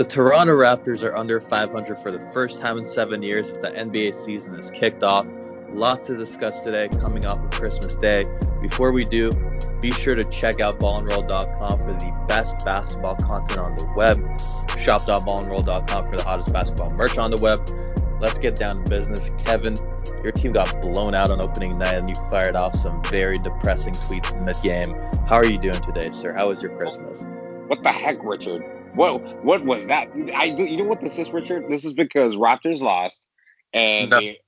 The Toronto Raptors are under 500 for the first time in seven years since the NBA season has kicked off. Lots to discuss today coming off of Christmas Day. Before we do, be sure to check out ballnroll.com for the best basketball content on the web. Shop.ballnroll.com for the hottest basketball merch on the web. Let's get down to business. Kevin, your team got blown out on opening night and you fired off some very depressing tweets mid game. How are you doing today, sir? How was your Christmas? What the heck, Richard? What what was that? I you know what this is, Richard? This is because Raptors lost and no. they,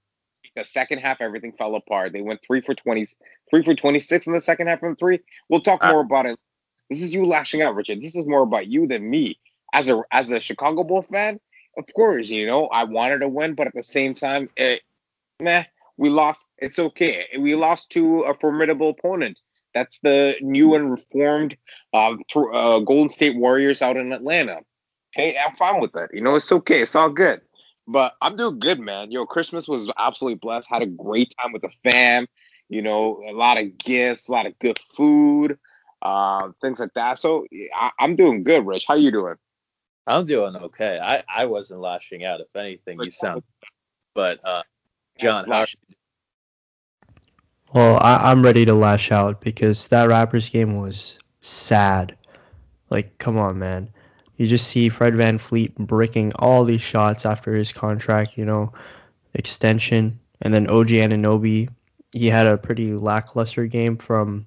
the second half everything fell apart. They went three for 20, three for twenty six in the second half from three. We'll talk uh, more about it. This is you lashing out, Richard. This is more about you than me. As a as a Chicago Bull fan, of course, you know I wanted to win, but at the same time, it, meh, we lost. It's okay. We lost to a formidable opponent. That's the new and reformed uh, uh, Golden State Warriors out in Atlanta. Hey, I'm fine with that. You know, it's okay. It's all good. But I'm doing good, man. Yo, Christmas was absolutely blessed. Had a great time with the fam. You know, a lot of gifts, a lot of good food, uh, things like that. So I, am doing good, Rich. How you doing? I'm doing okay. I, I wasn't lashing out. If anything, you sound. But uh, John, how, well, I, am ready to lash out because that Raptors game was sad. Like, come on, man. You just see Fred VanVleet breaking all these shots after his contract, you know, extension. And then OG Anunoby, he had a pretty lackluster game from,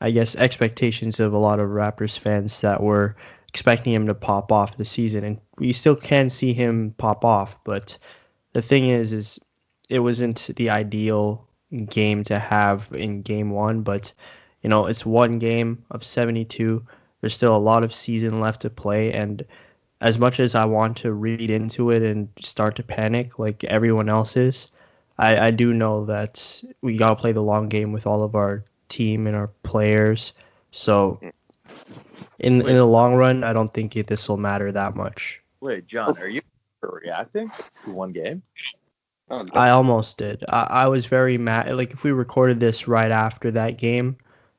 I guess, expectations of a lot of Raptors fans that were expecting him to pop off the season. And we still can see him pop off. But the thing is, is it wasn't the ideal game to have in game one, but you know it's one game of 72. There's still a lot of season left to play, and as much as I want to read into it and start to panic like everyone else is, I, I do know that we gotta play the long game with all of our team and our players. So in Wait. in the long run, I don't think this will matter that much. Wait, John, are you reacting to one game? Oh, I almost did. I, I was very mad. Like if we recorded this right after that game,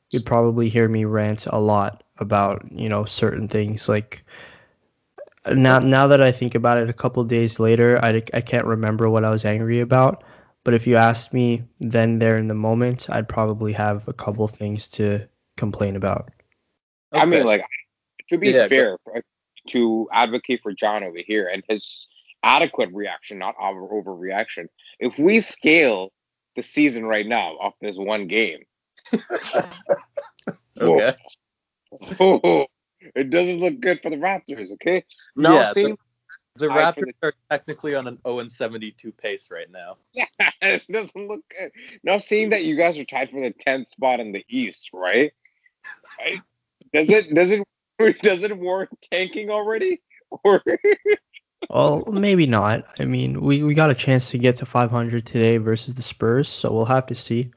you'd probably hear me rant a lot about you know certain things. Like now now that I think about it, a couple days later, I I can't remember what I was angry about. But if you asked me then there in the moment, I'd probably have a couple things to complain about. Okay. I mean, like to be yeah, fair, to advocate for John over here and his adequate reaction, not over overreaction. If we scale the season right now off this one game, okay. Oh, it doesn't look good for the Raptors. Okay, no, yeah, seeing the, the Raptors the, are technically on an 0 and 72 pace right now. Yeah, it doesn't look good. Now seeing that you guys are tied for the 10th spot in the East, right? right? Does it does it does it warrant tanking already? Or well, maybe not. I mean, we, we got a chance to get to 500 today versus the Spurs, so we'll have to see.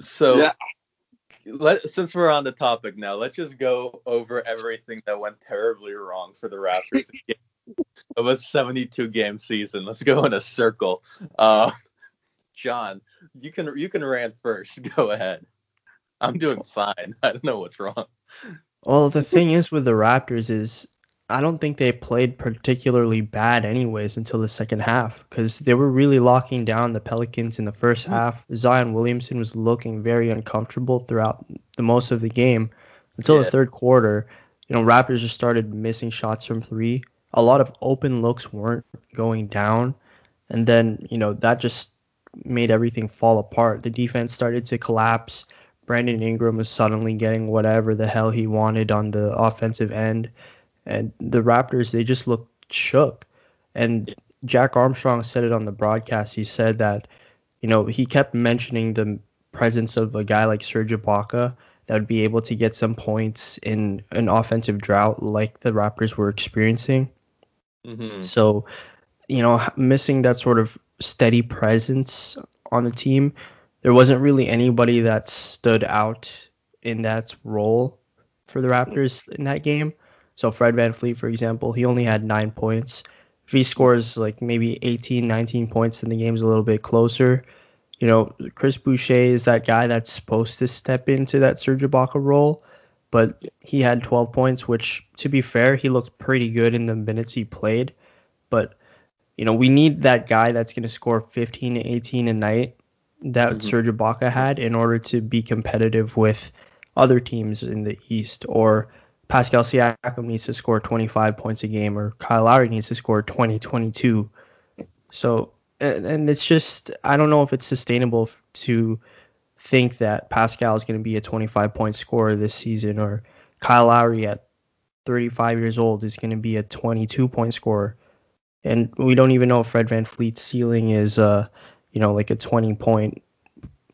So, yeah. let since we're on the topic now, let's just go over everything that went terribly wrong for the Raptors. it was 72 game season. Let's go in a circle. Uh, John, you can you can rant first. Go ahead. I'm doing fine. I don't know what's wrong. Well, the thing is with the Raptors is I don't think they played particularly bad anyways until the second half because they were really locking down the Pelicans in the first mm-hmm. half. Zion Williamson was looking very uncomfortable throughout the most of the game until yeah. the third quarter. You know, Raptors just started missing shots from three. A lot of open looks weren't going down, and then you know that just made everything fall apart. The defense started to collapse. Brandon Ingram was suddenly getting whatever the hell he wanted on the offensive end and the Raptors they just looked shook. And Jack Armstrong said it on the broadcast. He said that you know he kept mentioning the presence of a guy like Serge Ibaka that would be able to get some points in an offensive drought like the Raptors were experiencing. Mm-hmm. So, you know, missing that sort of steady presence on the team, there wasn't really anybody that stood out in that role for the Raptors in that game. So Fred Van VanVleet, for example, he only had nine points. If he scores like maybe 18, 19 points, then the game's a little bit closer. You know, Chris Boucher is that guy that's supposed to step into that Serge Ibaka role, but he had 12 points, which to be fair, he looked pretty good in the minutes he played. But you know, we need that guy that's going to score 15 to 18 a night that mm-hmm. Serge Ibaka had in order to be competitive with other teams in the East. Or Pascal Siakam needs to score 25 points a game, or Kyle Lowry needs to score 20, 22. So, and it's just, I don't know if it's sustainable to think that Pascal is going to be a 25 point scorer this season, or Kyle Lowry at 35 years old is going to be a 22 point scorer. And we don't even know if Fred VanVleet's ceiling is, uh, you know, like a 20 point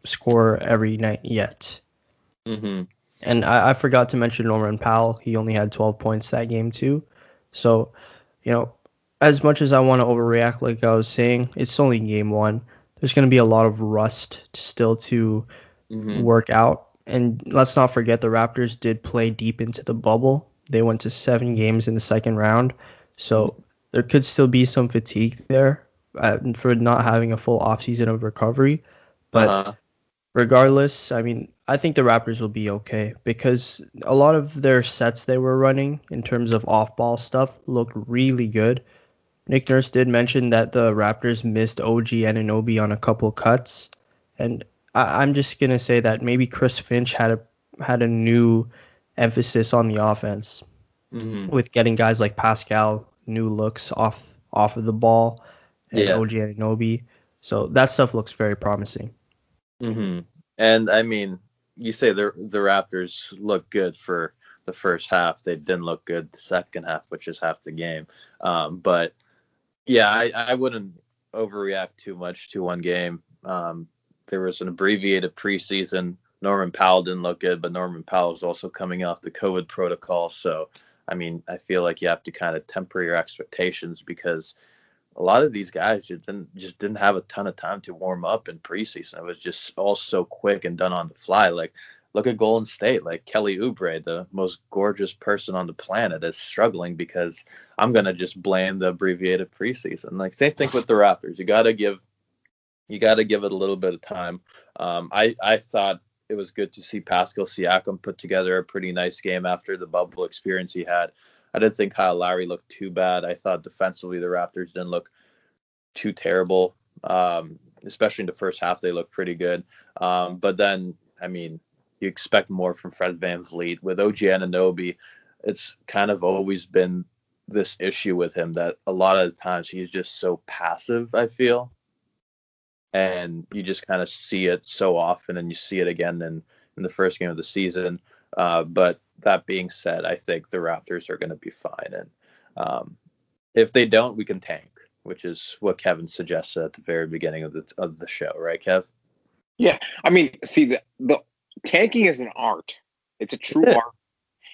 scorer every night yet. Mm-hmm. And I, I forgot to mention Norman Powell. He only had 12 points that game, too. So, you know, as much as I want to overreact, like I was saying, it's only game one there's going to be a lot of rust still to mm-hmm. work out. And let's not forget the Raptors did play deep into the bubble. They went to seven games in the second round. So there could still be some fatigue there uh, for not having a full offseason of recovery. But uh-huh. Regardless, I mean, I think the Raptors will be okay because a lot of their sets they were running in terms of off ball stuff looked really good. Nick Nurse did mention that the Raptors missed OG Anunoby on a couple cuts, and I, am just gonna say that maybe Chris Finch had a had a new emphasis on the offense mm-hmm. with getting guys like Pascal new looks off off of the ball and yeah. OG Anunoby. So that stuff looks very promising. Mhm. And I mean, you say the the Raptors look good for the first half. They didn't look good the second half, which is half the game. Um, but yeah, I, I wouldn't overreact too much to one game. Um, there was an abbreviated preseason. Norman Powell didn't look good, but Norman Powell was also coming off the COVID protocol. So, I mean, I feel like you have to kind of temper your expectations because a lot of these guys just didn't just didn't have a ton of time to warm up in preseason. It was just all so quick and done on the fly. Like look at Golden State, like Kelly Oubre, the most gorgeous person on the planet, is struggling because I'm gonna just blame the abbreviated preseason. Like same thing with the Raptors. You gotta give you gotta give it a little bit of time. Um, I I thought it was good to see Pascal Siakam put together a pretty nice game after the bubble experience he had. I didn't think Kyle Lowry looked too bad. I thought defensively the Raptors didn't look too terrible. Um, especially in the first half, they looked pretty good. Um, but then, I mean, you expect more from Fred Van VanVleet. With OG Anunoby, it's kind of always been this issue with him that a lot of the times he's just so passive, I feel. And you just kind of see it so often, and you see it again in, in the first game of the season. Uh, but that being said, I think the Raptors are going to be fine. And um, if they don't, we can tank, which is what Kevin suggested at the very beginning of the of the show, right, Kev? Yeah, I mean, see the the tanking is an art. It's a true art.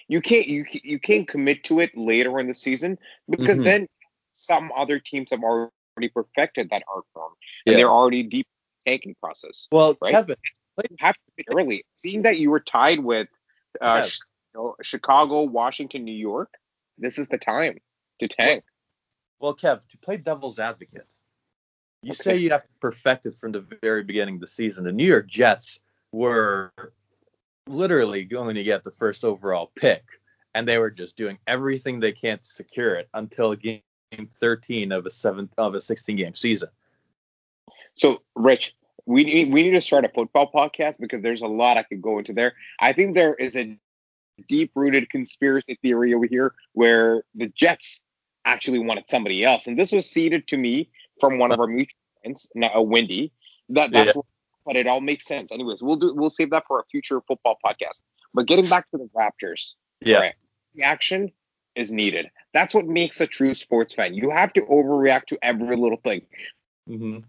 You can't you you can't commit to it later in the season because mm-hmm. then some other teams have already perfected that art form and yeah. they're already deep tanking process. Well, right? Kevin, you have to be early. Seeing that you were tied with uh, yes. you know, Chicago, Washington, New York, this is the time to tank. Well, Kev, to play devil's advocate, you okay. say you have to perfect it from the very beginning of the season. The New York Jets were literally going to get the first overall pick, and they were just doing everything they can to secure it until game 13 of a seven of a 16 game season. So, Rich, we need we need to start a football podcast because there's a lot I could go into there. I think there is a deep rooted conspiracy theory over here where the Jets actually wanted somebody else, and this was seeded to me from one of our mutual friends, uh, Wendy. That that's yeah but it all makes sense. Anyways, we'll do we'll save that for a future football podcast. But getting back to the Raptors, yeah, right, the action is needed. That's what makes a true sports fan. You have to overreact to every little thing. Mm-hmm.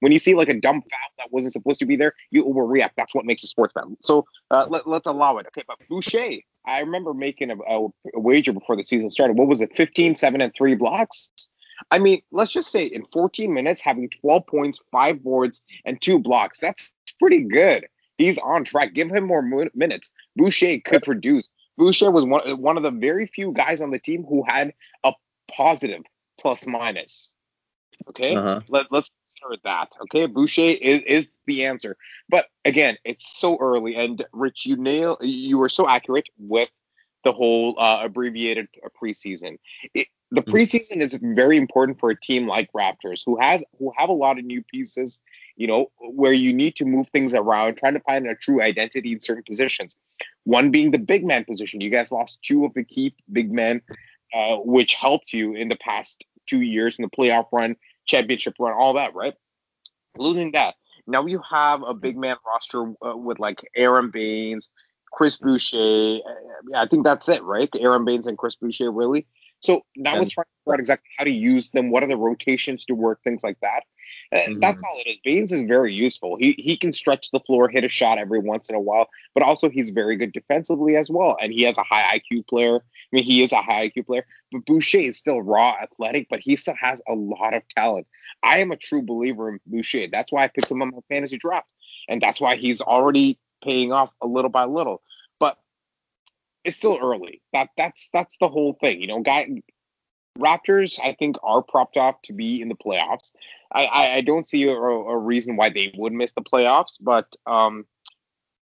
When you see like a dumb foul that wasn't supposed to be there, you overreact. That's what makes a sports fan. So uh, let, us allow it. Okay, but Boucher, I remember making a, a, a wager before the season started. What was it? 15, 7, and 3 blocks? I mean, let's just say in 14 minutes, having 12 points, five boards, and two blocks, that's pretty good. He's on track. Give him more minutes. Boucher could produce. Boucher was one, one of the very few guys on the team who had a positive plus minus. Okay, uh-huh. Let, let's start that. Okay, Boucher is is the answer. But again, it's so early, and Rich, you nail you were so accurate with the whole uh, abbreviated preseason. It, the Mm. preseason is very important for a team like Raptors, who has who have a lot of new pieces. You know, where you need to move things around, trying to find a true identity in certain positions. One being the big man position. You guys lost two of the key big men, uh, which helped you in the past two years in the playoff run, championship run, all that, right? Losing that. Now you have a big man roster uh, with like Aron Baynes, Chris Boucher. uh, I think that's it, right? Aron Baynes and Chris Boucher, really. So now And- it's trying to figure out exactly how to use them. What are the rotations to work, things like that. Uh, Mhm. That's all it is. Baynes is very useful. He he can stretch the floor, hit a shot every once in a while, but also he's very good defensively as well. And he has a high IQ player. I mean, he is a high IQ player, but Boucher is still raw athletic, but he still has a lot of talent. I am a true believer in Boucher. That's why I picked him on my fantasy draft, and that's why he's already paying off a little by little. It's still early. That that's that's the whole thing. You know, guy Raptors, I think, are propped up to be in the playoffs. I, I, I don't see a, a reason why they would miss the playoffs, but um,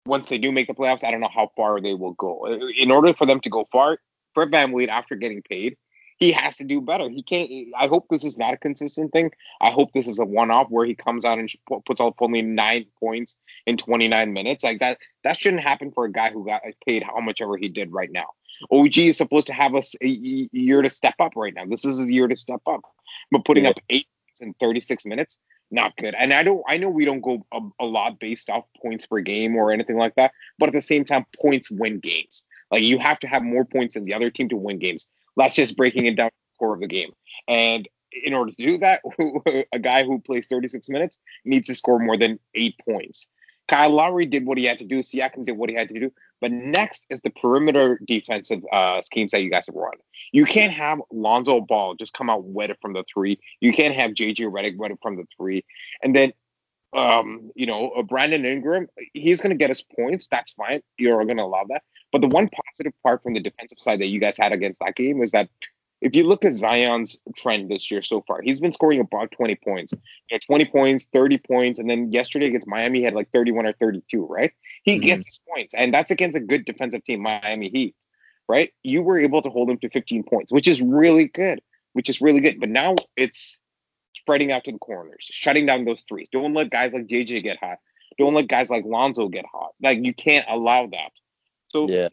once they do make the playoffs, I don't know how far they will go. In order for them to go far, for Fred VanVleet, after getting paid, he has to do better. He can't. I hope this is not a consistent thing. I hope this is a one-off where he comes out and puts up only nine points in 29 minutes. Like that. That shouldn't happen for a guy who got paid how much ever he did right now. OG is supposed to have us a y- year to step up right now. This is a year to step up. But putting Yeah. up eight points in 36 minutes, not good. And I don't. I know we don't go a, a lot based off points per game or anything like that. But at the same time, points win games. Like you have to have more points than the other team to win games. That's just breaking it down to the core of the game. And in order to do that, a guy who plays 36 minutes needs to score more than eight points. Kyle Lowry did what he had to do. Siakam did what he had to do. But next is the perimeter defensive uh, schemes that you guys have run. You can't have Lonzo Ball just come out wetted from the three. You can't have JJ Redick wetted from the three. And then, um, you know, uh, Brandon Ingram, he's going to get his points. That's fine. You're going to allow that. But the one positive part from the defensive side that you guys had against that game was that if you look at Zion's trend this year so far, he's been scoring about 20 points. You know, 20 points, 30 points, and then yesterday against Miami he had like 31 or 32, right? He Mhm. gets his points, and that's against a good defensive team, Miami Heat, right? You were able to hold him to 15 points, which is really good, which is really good. But now it's spreading out to the corners, shutting down those threes. Don't let guys like JJ get hot. Don't let guys like Lonzo get hot. Like you can't allow that. So Yeah.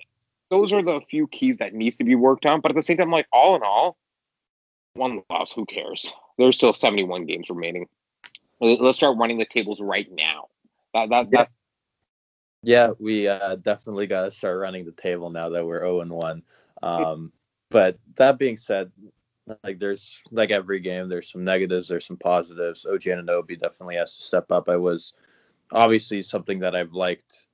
those are the few keys that needs to be worked on. But at the same time, like all in all, one loss, who cares? There's still 71 games remaining. Let- Let's start running the tables right now. That that Yeah. that's Yeah, we uh, definitely got to start running the table now that we're 0 and 1. Um, but that being said, like there's like every game, there's some negatives, there's some positives. OG Anunoby definitely has to step up. I was obviously something that I've liked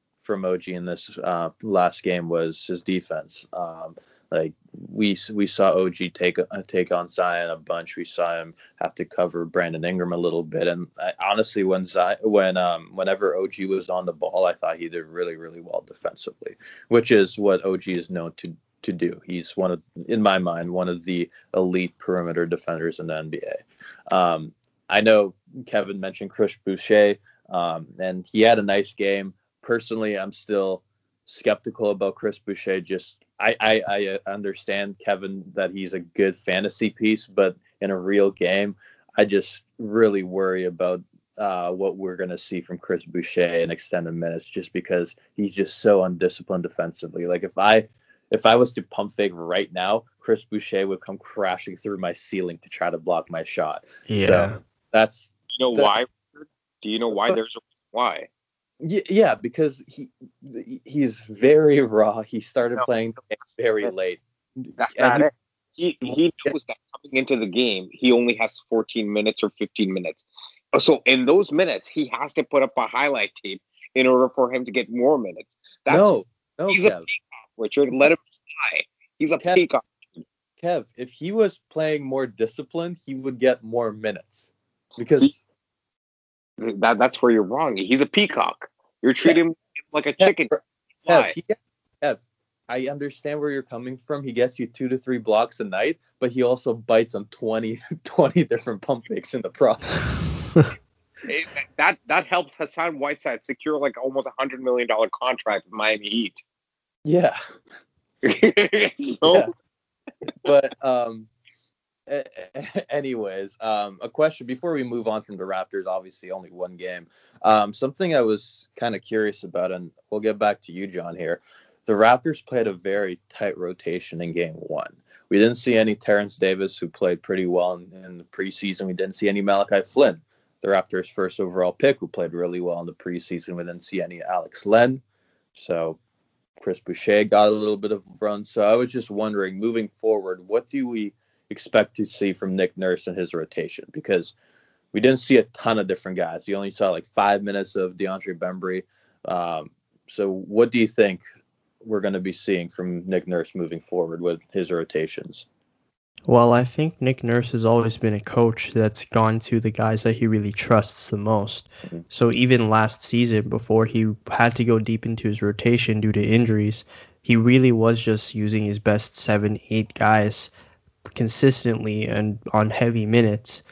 OG in this uh, last game was his defense. Um, like we we saw OG take uh, take on Zion a bunch. We saw him have to cover Brandon Ingram a little bit. And I, honestly, when Zion, when um whenever OG was on the ball, I thought he did really really well defensively, which is what OG is known to to do. He's one of, in my mind, one of the elite perimeter defenders in the NBA. Um, I know Kevin mentioned Chris Boucher, um, and he had a nice game. Personally, I'm still skeptical about Chris Boucher. Just I, I, I understand Kevin that he's a good fantasy piece, but in a real game, I just really worry about uh, what we're going to see from Chris Boucher in extended minutes, just because he's just so undisciplined defensively. Like if I if I was to pump fake right now, Chris Boucher would come crashing through my ceiling to try to block my shot. Yeah. So that's you know The- why? Do you know why? But- There's a why. Yeah, because he he's very raw. He started No, playing very late. That's And not he- it. He he knows that coming into the game, he only has 14 minutes or 15 minutes. So in those minutes, he has to put up a highlight tape in order for him to get more minutes. That's no, no, he's a Kev. Richard. Let him fly. He's a Kev- peacock. Kev, if he was playing more disciplined, he would get more minutes. Because That that's where you're wrong. He's a peacock. You're treating him like a chicken. Fly. he I understand where you're coming from. He gets you two to three blocks a night, but he also bites on 20, 20 different pump fakes in the process. It- that that helps Hassan Whiteside secure like almost a hundred million dollar contract with Miami Heat. Yeah. so, Yeah. but um anyways um a question before we move on from the raptors obviously only one game um something i was kind of curious about and we'll get back to you john here. The raptors played a very tight rotation in game one. We didn't see any terrence davis who played pretty well in, in the preseason. We didn't see any malachi flynn the raptors first overall pick who played really well in the preseason. We didn't see any alex len. So Chris Boucher got a little bit of run. So I was just wondering, moving forward, what do we expect to see from Nick Nurse and his rotation? Because we didn't see a ton of different guys. You only saw like five minutes of DeAndre Bembry. Um, so what do you think we're going to be seeing from Nick Nurse moving forward with his rotations? Well, I think Nick Nurse has always been a coach that's gone to the guys that he really trusts the most. Mhm. So even last season, before he had to go deep into his rotation due to injuries, he really was just using his best seven, eight guys consistently and on heavy minutes.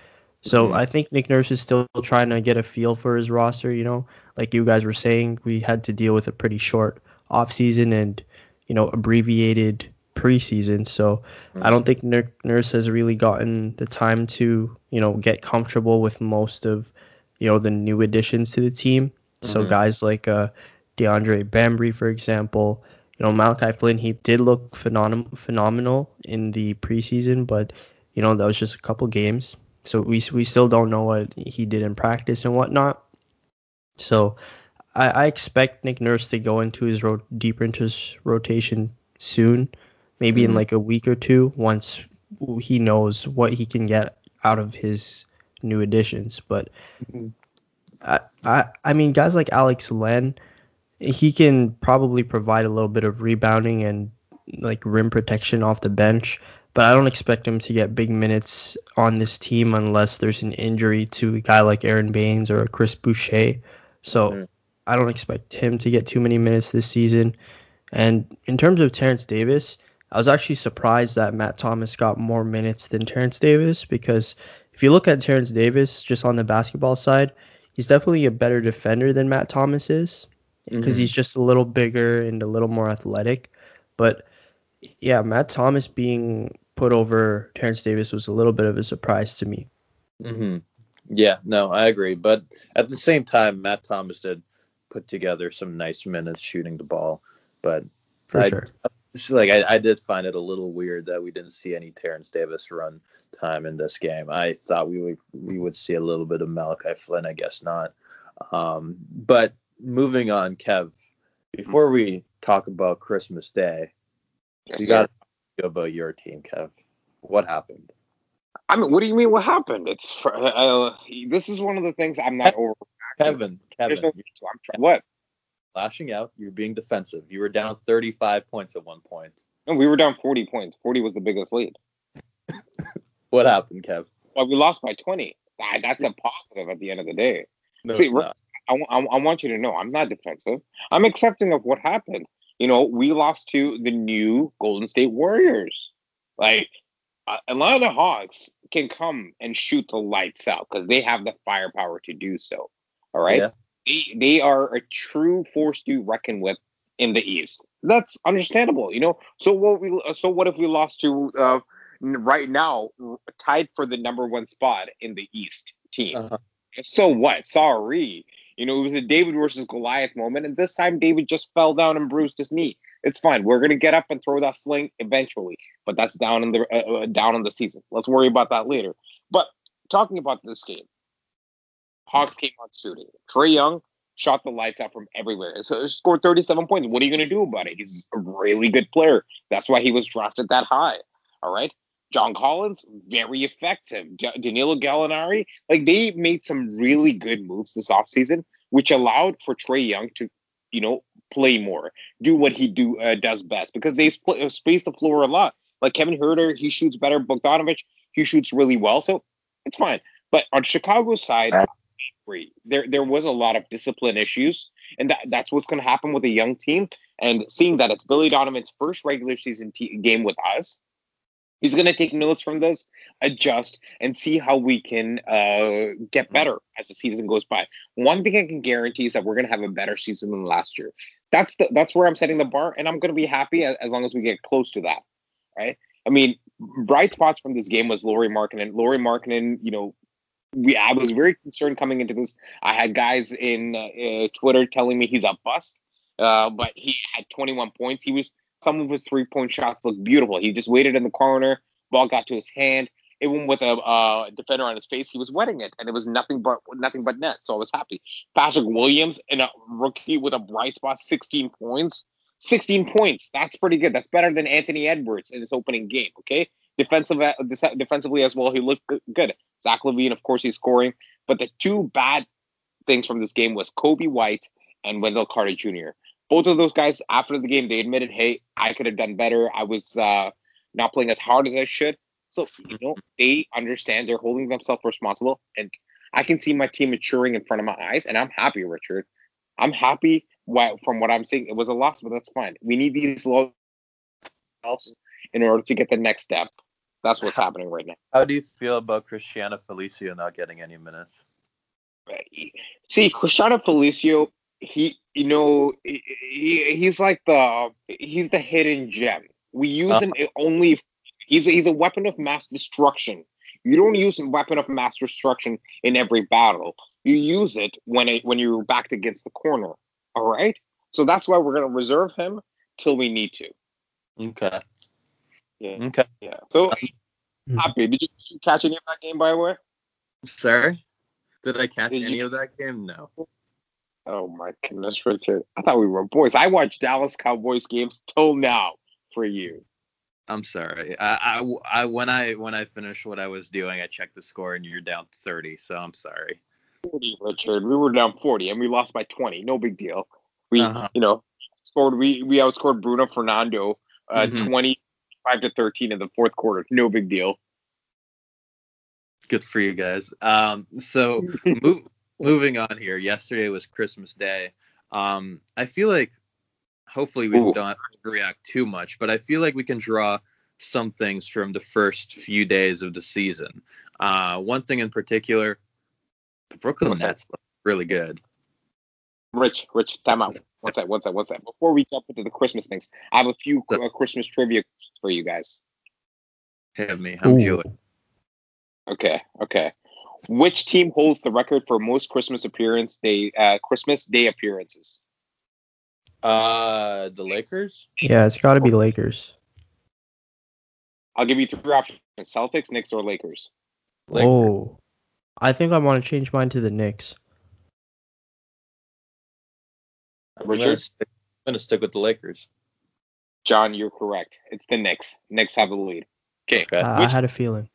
So Mhm. I think Nick Nurse is still trying to get a feel for his roster. You know, like you guys were saying, we had to deal with a pretty short offseason and you know abbreviated preseason. So I don't think Nick Nurse has really gotten the time to you know get comfortable with most of you know the new additions to the team. So Mhm. guys like uh, DeAndre Bembry, for example, you know Malachi Flynn, he did look phenom- phenomenal in the preseason, but you know that was just a couple games. So we we still don't know what he did in practice and whatnot. So I, I expect Nick Nurse to go into his ro- deeper into his rotation soon, maybe in Mhm. like a week or two once he knows what he can get out of his new additions. But Mhm. I, I I mean guys like Alex Len, he can probably provide a little bit of rebounding and like rim protection off the bench, but I don't expect him to get big minutes on this team unless there's an injury to a guy like Aron Baynes or Chris Boucher. So Mhm. I don't expect him to get too many minutes this season. And in terms of Terrence Davis, I was actually surprised that Matt Thomas got more minutes than Terrence Davis because if you look at Terrence Davis just on the basketball side, he's definitely a better defender than Matt Thomas is because Mhm. he's just a little bigger and a little more athletic. But yeah, Matt Thomas being put over Terrence Davis was a little bit of a surprise to me. hmm Yeah, no, I agree. But at the same time, Matt Thomas did put together some nice minutes shooting the ball. But For I- sure. like I, I did find it a little weird that we didn't see any Terrence Davis run time in this game. I thought we would we would see a little bit of Malachi Flynn. I guess not. Um, but moving on, Kev. Before we talk about Christmas Day, Yes, we got to about your team, Kev. What happened? I mean, what do you mean? What happened? It's for, uh, this is one of the things I'm not over. Kevin, Kevin, no- try- what? lashing out. You're being defensive. You were down 35 points at one point. No, we were down 40 points. 40 was the biggest lead. What happened, Kev? Well, we lost by 20. Ah, That's a positive at the end of the day. No, See, not. I, I, I want you to know I'm not defensive. I'm accepting of what happened. You know, we lost to the new Golden State Warriors. Like, a lot of the Hawks can come and shoot the lights out because they have the firepower to do so. All right. Yeah. They, they are a true force to reckon with in the East. That's understandable, you know. So what we so what if we lost to uh, right now tied for the number one spot in the East team? Uh-huh. So what? Sorry. You know, it was a David versus Goliath moment, and this time David just fell down and bruised his knee. It's fine. We're gonna get up and throw that sling eventually, but that's down in the uh, uh, down in the season. Let's worry about that later. But talking about this game, Hawks came out shooting. Trae Young shot the lights out from everywhere. So he scored 37 points. What are you gonna do about it? He's a really good player. That's why he was drafted that high. All right. John Collins, very effective. Danilo Gallinari, like they made some really good moves this offseason, which allowed for Trae Young to, you know, play more, do what he do uh, does best because they split, uh, space the floor a lot. Like Kevin Huerter, he shoots better. Bogdanovich, he shoots really well, so it's fine. But on Chicago's side. There there was a lot of discipline issues, and that, that's what's going to happen with a young team. And seeing that it's Billy Donovan's first regular season te- game with us, He's going to take notes from this, adjust, and see how we can uh, get better as the season goes by. One thing I can guarantee is that we're going to have a better season than last year. That's the that's where I'm setting the bar, and I'm going to be happy as, as long as we get close to that. Right? I mean, bright spots from this game was Lauri Markkanen. Lauri Markkanen, you know, we I was very concerned coming into this. I had guys in uh, uh, Twitter telling me he's a bust, uh, but he had 21 points. He was some of his three point shots looked beautiful. He just waited in the corner, ball got to his hand. Even with a uh, defender on his face, he was wetting it, and it was nothing but nothing but net. So I was happy. Patrick Williams, in a rookie with a bright spot, 16 points. 16 points. That's pretty good. That's better than Anthony Edwards in his opening game. Okay, defensive uh, defensively as well. He looked good. Zach LaVine, of course, he's scoring. But the two bad things from this game was Coby White and Wendell Carter Jr. Both of those guys, after the game, they admitted, "Hey, I could have done better. I was uh, not playing as hard as I should." So you know, they understand they're holding themselves responsible, and I can see my team maturing in front of my eyes, and I'm happy, Richard. I'm happy from what I'm seeing. It was a loss, but that's fine. We need these losses in order to get the next step. That's what's happening right now. How do you feel about Cristiano Felicio not getting any minutes? See, Cristiano Felicio, he, you know, he, he's like the he's the hidden gem. We use uh-huh. him only. He's a, he's a weapon of mass destruction. You don't use a weapon of mass destruction in every battle. You use it when it when you're backed against the corner. All right. So that's why we're gonna reserve him till we need to. Okay. Yeah. Okay. Yeah. So mm-hmm. happy. Did you catch any of that game by the way? Sorry? Did I catch Did any you... of that game? No. Oh my goodness, Richard. I thought we were boys. I watched Dallas Cowboys games till now for you. I'm sorry. I, I, I when I when I finished what I was doing, I checked the score and you're down 30. So I'm sorry. 40, Richard. We were down 40 and we lost by 20. No big deal. We, uh-huh. you know, scored. We we outscored Bruno Fernando uh, mm-hmm. 20 five to thirteen in the fourth quarter. No big deal. Good for you guys. Um, so move, moving on here. Yesterday was Christmas Day. Um, I feel like hopefully we Ooh. don't react too much, but I feel like we can draw some things from the first few days of the season. Uh, one thing in particular, the Brooklyn What's Nets look really good. Rich, Rich, time out. What's that? What's that? What's that? Before we jump into the Christmas things, I have a few uh, Christmas trivia for you guys. Have me. I'm Julie. Okay. Okay. Which team holds the record for most Christmas appearance day uh, Christmas Day appearances? Uh, the Lakers. Yeah, it's got to be Lakers. I'll give you three options: Celtics, Knicks, or Lakers. Lakers. Oh, I think I want to change mine to the Knicks. Richard? I'm gonna, stick, I'm gonna stick with the Lakers. John, you're correct. It's the Knicks. Knicks have the lead. Okay. Uh, I had a feeling.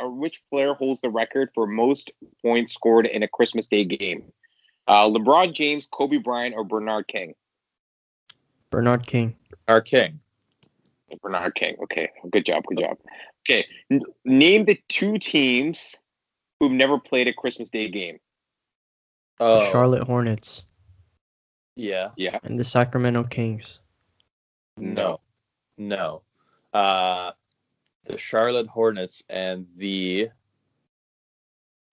Uh, which player holds the record for most points scored in a Christmas Day game? Uh, LeBron James, Kobe Bryant, or Bernard King? Bernard King. Bernard King. Bernard King. Okay. Good job. Good job. Okay. N- name the two teams who've never played a Christmas Day game. Oh. Charlotte Hornets. Yeah. Yeah. And the Sacramento Kings. No. No. Uh the Charlotte Hornets and the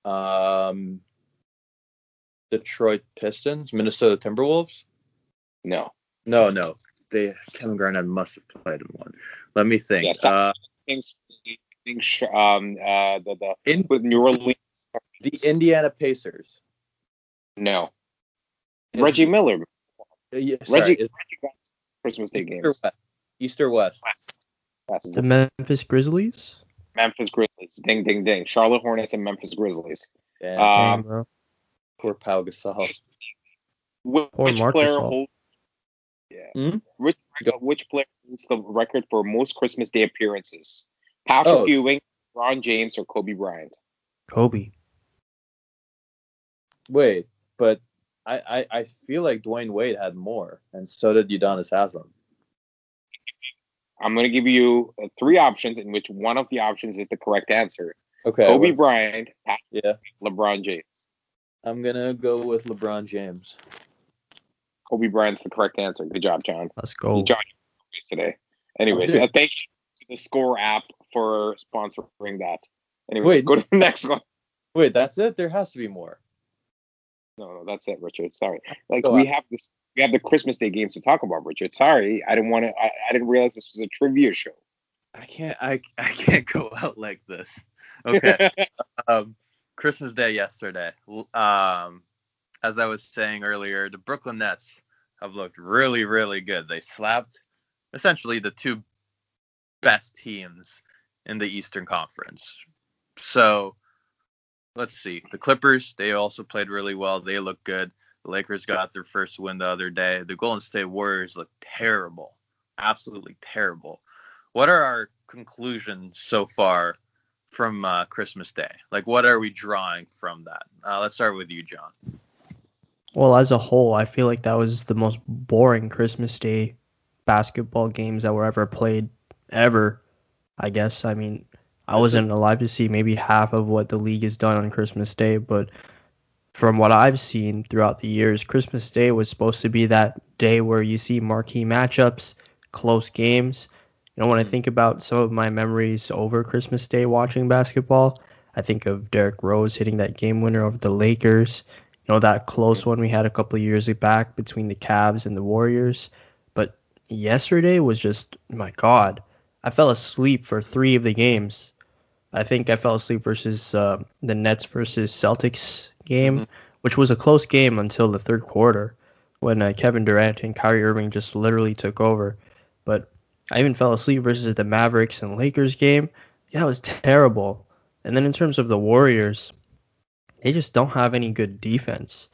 um Detroit Pistons, Minnesota Timberwolves? No. No, no. They Kevin Garnett must have played in one. Let me think. Yes, uh, things, things, um, uh, the the in, with New Orleans. The Indiana Pacers. No. Reggie Miller. Uh, yeah, sorry, Reggie, is, Christmas Day games. East or West? West. The Memphis Grizzlies. Memphis Grizzlies. Ding, ding, ding. Charlotte Hornets and Memphis Grizzlies. Damn, um, bro. Poor Pau Gasol. Which, Poor which player holds? Yeah. Mm-hmm. Which, which player holds the record for most Christmas Day appearances? Patrick oh. Ewing, Ron James, or Kobe Bryant? Kobe. Wait, but I, I, I feel like Dwyane Wade had more, and so did Udonis Haslem. I'm going to give you uh, three options, in which one of the options is the correct answer. Okay. Kobe Bryant, yeah, LeBron James. I'm gonna go with LeBron James. Kobe Bryant's the correct answer. Good job, John. Let's go. John, today. Anyways, uh, thank you to the Score app for sponsoring that. Anyway, Wait. let's go to the next one. Wait, that's it? There has to be more. No, no, that's it, Richard. Sorry. Like Go we on. have this, we have the Christmas Day games to talk about, Richard. Sorry, I didn't want to. I, I didn't realize this was a trivia show. I can't I I can't go out like this. Okay. um Christmas Day yesterday. Um as I was saying earlier, the Brooklyn Nets have looked really, really good. They slapped essentially the two best teams in the Eastern Conference. So let's see. The Clippers, they also played really well. They look good. The Lakers got their first win the other day. The Golden State Warriors look terrible. Absolutely terrible. What are our conclusions so far from uh, Christmas Day? Like, what are we drawing from that? Uh, let's start with you, John. Well, as a whole, I feel like that was the most boring Christmas Day basketball games that were ever played ever. I guess. I mean, I wasn't alive to see maybe half of what the league has done on Christmas Day, but from what I've seen throughout the years, Christmas Day was supposed to be that day where you see marquee matchups, close games. You know, when I think about some of my memories over Christmas Day watching basketball, I think of Derrick Rose hitting that game winner over the Lakers. You know, that close one we had a couple of years back between the Cavs and the Warriors. But yesterday was just, my God, I fell asleep for three of the games. I think I fell asleep versus uh, the Nets versus Celtics game, Mhm. which was a close game until the third quarter when uh, Kevin Durant and Kyrie Irving just literally took over. But I even fell asleep versus the Mavericks and Lakers game. Yeah, it was terrible. And then in terms of the Warriors, they just don't have any good defense.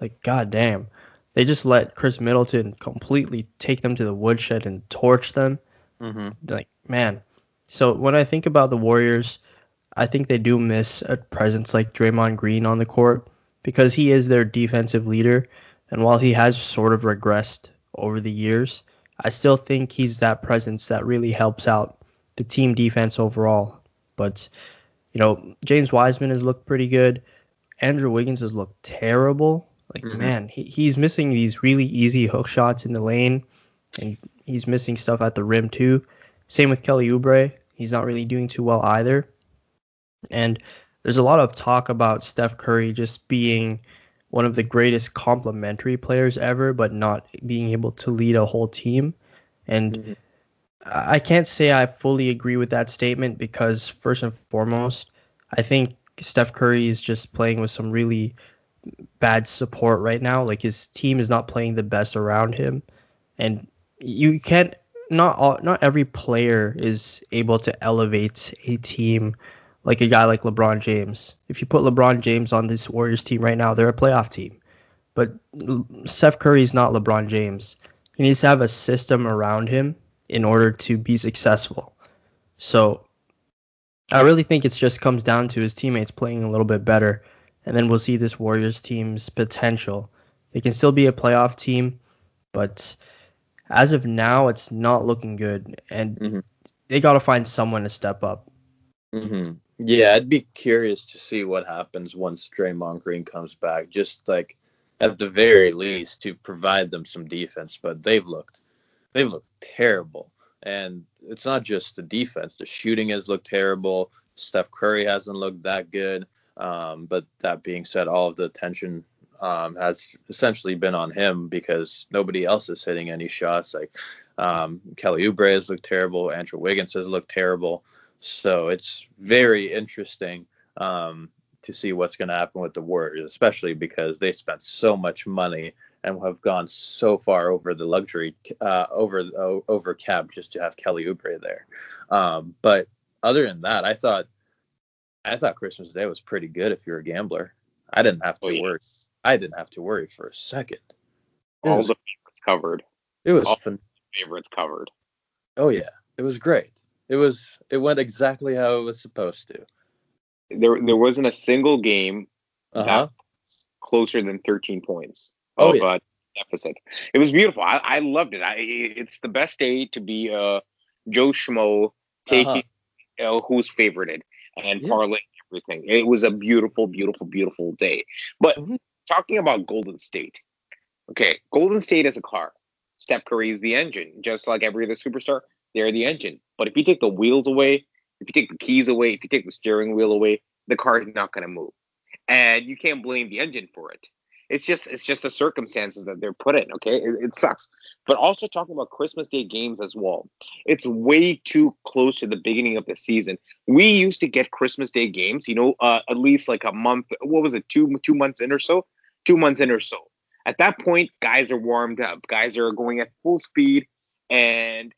Like, goddamn. They just let Khris Middleton completely take them to the woodshed and torch them Mm-hmm. like man. So when I think about the Warriors, I think they do miss a presence like Draymond Green on the court because he is their defensive leader, and while he has sort of regressed over the years, I still think he's that presence that really helps out the team defense overall. But you know, James Wiseman has looked pretty good. Andrew Wiggins has looked terrible. Like Mhm. man, he, he's missing these really easy hook shots in the lane, and he's missing stuff at the rim too. Same with Kelly Oubre. He's not really doing too well either. And there's a lot of talk about Steph Curry just being one of the greatest complementary players ever, but not being able to lead a whole team. And Mhm. I I can't say I fully agree with that statement because first and foremost, I think Steph Curry is just playing with some really bad support right now. Like his team is not playing the best around him, and you can't. Not all, not every player is able to elevate a team like a guy like LeBron James. If you put LeBron James on this Warriors team right now, they're a playoff team. But Steph Curry is not LeBron James. He needs to have a system around him in order to be successful. So I really think it just comes down to his teammates playing a little bit better, and then we'll see this Warriors team's potential. They can still be a playoff team, but as of now, it's not looking good, and Mhm. they got to find someone to step up. hmm Yeah, I'd be curious to see what happens once Draymond Green comes back. Just like at the very least to provide them some defense. But they've looked, they've looked terrible. And it's not just the defense. The shooting has looked terrible. Steph Curry hasn't looked that good. Um, but that being said, all of the attention um, has essentially been on him because nobody else is hitting any shots. Like um, Kelly Oubre has looked terrible. Andrew Wiggins has looked terrible. So it's very interesting um, to see what's going to happen with the Warriors, especially because they spent so much money and have gone so far over the luxury uh, over over cap just to have Kelly Oubre there. Um, but other than that, I thought I thought Christmas Day was pretty good if you're a gambler. I didn't have to Oh, worry. I didn't have to worry for a second. It All was, the favorites covered. it was all-. Favorites covered. Oh yeah, it was great. It was it went exactly how it was supposed to. There, there wasn't a single game Uh-huh. that closer than 13 points Oh, of yeah. uh, deficit. It was beautiful. I, I loved it. I, it's the best day to be uh, Joe Schmo taking uh, who's favorited and Yeah. parlaying everything. It was a beautiful, beautiful, beautiful day. But Mhm. talking about Golden State, okay, Golden State is a car. Steph Curry is the engine, just like every other superstar. They're the engine. But if you take the wheels away, if you take the keys away, if you take the steering wheel away, the car is not going to move. And you can't blame the engine for it. It's just it's just the circumstances that they're put in. Okay, it, it, sucks. But also talking about Christmas Day games as well. It's way too close to the beginning of the season. We used to get Christmas Day games, you know, uh, at least like a month. What was it? Two two months in or so. Two months in or so. At that point, guys are warmed up. Guys are going at full speed, and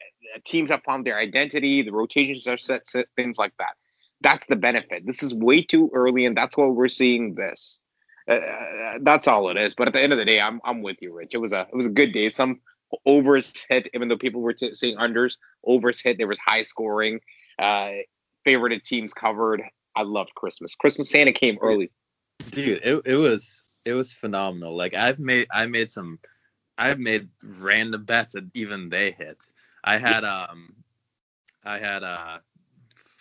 teams have found their identity. The rotations are set, set things like that. That's the benefit. This is way too early, and that's why we're seeing this. Uh, uh, that's all it is. But at the end of the day, I'm I'm with you, Rich. It was a it was a good day. Some overs hit, even though people were t- saying unders. Overs hit. There was high scoring. Uh, favorited teams covered. I loved Christmas. Christmas Santa came early. Dude, it it was it was phenomenal. Like I've made I made some I've made random bets and even they hit. I had um I had uh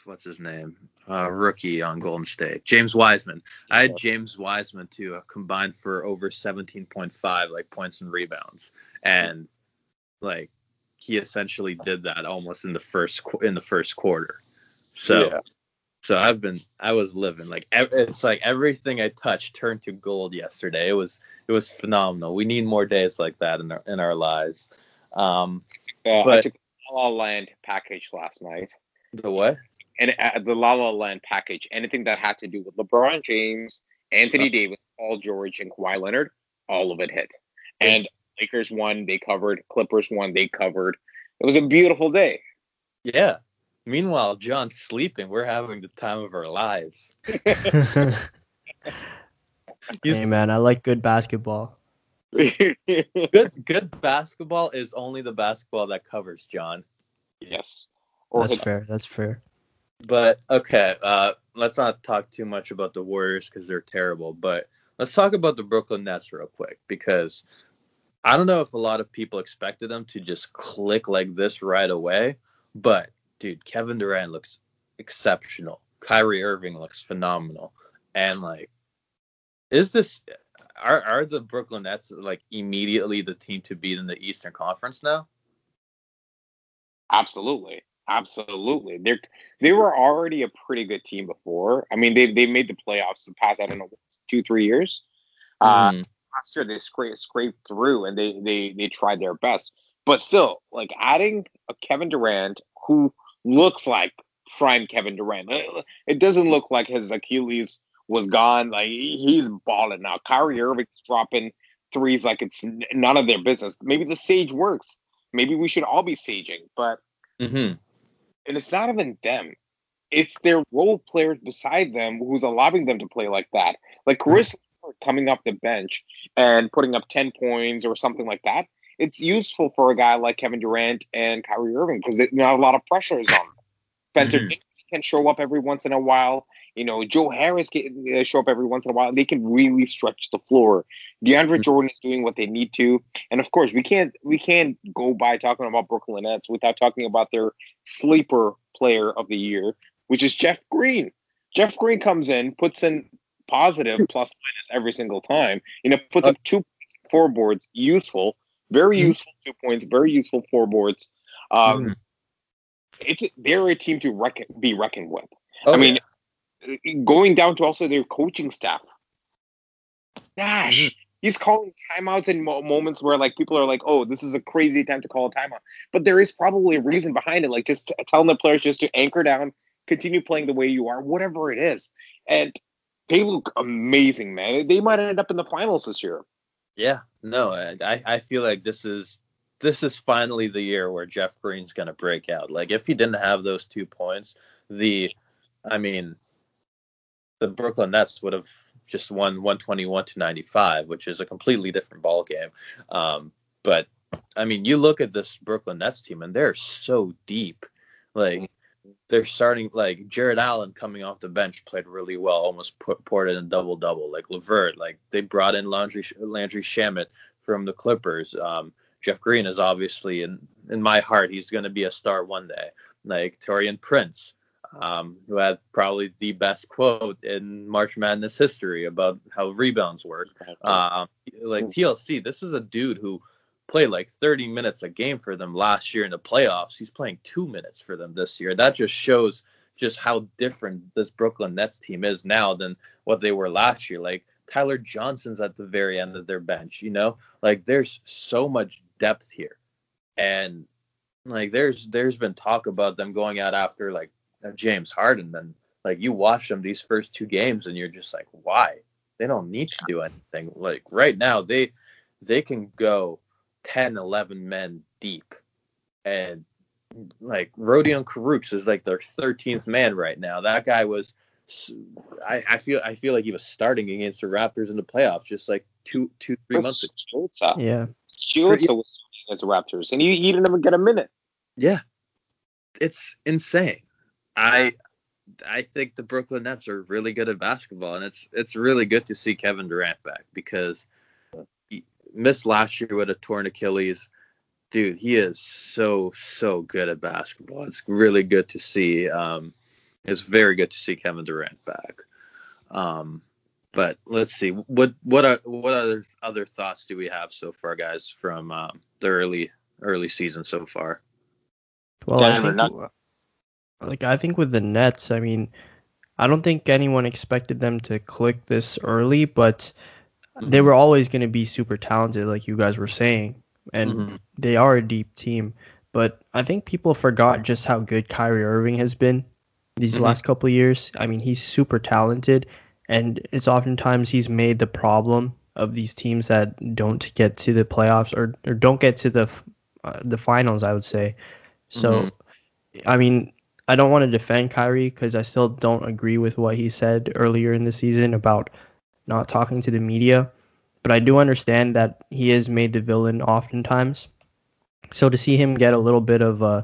what's his name? Uh, rookie on Golden State, James Wiseman. I had James Wiseman to uh, combined for over 17.5 like points and rebounds, and like he essentially did that almost in the first in the first quarter. So, yeah. So I've been I was living like it's like everything I touched turned to gold yesterday. It was it was phenomenal. We need more days like that in our in our lives. Um, uh, but, I took La La Land package last night. The what? and uh, the La La Land package, anything that had to do with LeBron James, Anthony uh, Davis, Paul George, and Kawhi Leonard, all of it hit. And Lakers won, they covered. Clippers won, they covered. It was a beautiful day. Yeah. Meanwhile, John's sleeping. We're having the time of our lives. hey man, I like good basketball. good good basketball is only the basketball that covers, John. Yes. Or that's fair. That's fair. But okay, uh, let's not talk too much about the Warriors because they're terrible. But let's talk about the Brooklyn Nets real quick because I don't know if a lot of people expected them to just click like this right away. But dude, Kevin Durant looks exceptional. Kyrie Irving looks phenomenal. And like, is this are are the Brooklyn Nets like immediately the team to beat in the Eastern Conference now? Absolutely. Absolutely. They're they were already a pretty good team before. I mean, they they made the playoffs the past I don't know two three years. Mm. Uh, mm-hmm. last year they scraped scraped through and they they they tried their best. But still, like adding a Kevin Durant who looks like prime Kevin Durant. Uh, it doesn't look like his Achilles was gone. Like he's balling now. Kyrie Irving's dropping threes like it's none of their business. Maybe the sage works. Maybe we should all be saging, but. Mm-hmm and it's not even them. It's their role players beside them who's allowing them to play like that. Like Chris coming off the bench and putting up 10 points or something like that. It's useful for a guy like Kevin Durant and Kyrie Irving because they not a lot of pressure is on them. Spencer mm-hmm. can show up every once in a while. You know, Joe Harris can uh, show up every once in a while. They can really stretch the floor. DeAndre mm-hmm. Jordan is doing what they need to, and of course, we can't we can't go by talking about Brooklyn Nets without talking about their sleeper player of the year, which is Jeff Green. Jeff Green comes in, puts in positive plus minus every single time. You know, puts up two four boards, useful, very mm-hmm. useful two points, very useful four boards. Um, mm-hmm. It's they're a team to reckon, be reckoned with. Oh, I mean, yeah. going down to also their coaching staff. Gosh, mm-hmm he's calling timeouts in mo- moments where like people are like, "Oh, this is a crazy time to call a timeout," but there is probably a reason behind it. Like just telling the players just to anchor down, continue playing the way you are, whatever it is. And they look amazing, man. They might end up in the finals this year. Yeah, no, I I feel like this is this is finally the year where Jeff Green's gonna break out. Like if he didn't have those two points, the I mean, the Brooklyn Nets would have just won 121 to 95, which is a completely different ball game. Um, but I mean, you look at this Brooklyn Nets team, and they're so deep. Like they're starting like Jarrett Allen coming off the bench played really well, almost put, poured in a double double. Like LeVert, like they brought in Landry Landry Shamet from the Clippers. Um, Jeff Green is obviously in in my heart, he's going to be a star one day. Like Taurean Prince, um, who had probably the best quote in March Madness history about how rebounds work. Uh, like TLC, this is a dude who played like 30 minutes a game for them last year in the playoffs. He's playing two minutes for them this year. That just shows just how different this Brooklyn Nets team is now than what they were last year. Like Tyler Johnson's at the very end of their bench, you know? Like there's so much depth here. And like there's there's been talk about them going out after like uh, James Harden and like you watch them these first two games and you're just like why? They don't need to do anything. Like right now they they can go 10 11 men deep and like Rodion Kurucs is like their 13th man right now. That guy was I, I feel I feel like he was starting against the Raptors in the playoffs just like two two three months ago. Yeah. Shields was against the Raptors and he, he didn't even get a minute. Yeah. It's insane. I I think the Brooklyn Nets are really good at basketball and it's it's really good to see Kevin Durant back because he missed last year with a torn Achilles. Dude, he is so so good at basketball. It's really good to see. Um, it's very good to see Kevin Durant back. Um, but let's see what what are what other other thoughts do we have so far, guys, from um, the early early season so far? Well, I think, like I think with the Nets, I mean, I don't think anyone expected them to click this early, but. They were always going to be super talented, like you guys were saying, and mm-hmm. they are a deep team. But I think people forgot just how good Kyrie Irving has been these mm-hmm. last couple of years. I mean, he's super talented, and it's oftentimes he's made the problem of these teams that don't get to the playoffs or, or don't get to the uh, the finals. I would say. So, mm-hmm. I mean, I don't want to defend Kyrie because I still don't agree with what he said earlier in the season about not talking to the media. But I do understand that he is made the villain oftentimes. So to see him get a little bit of uh,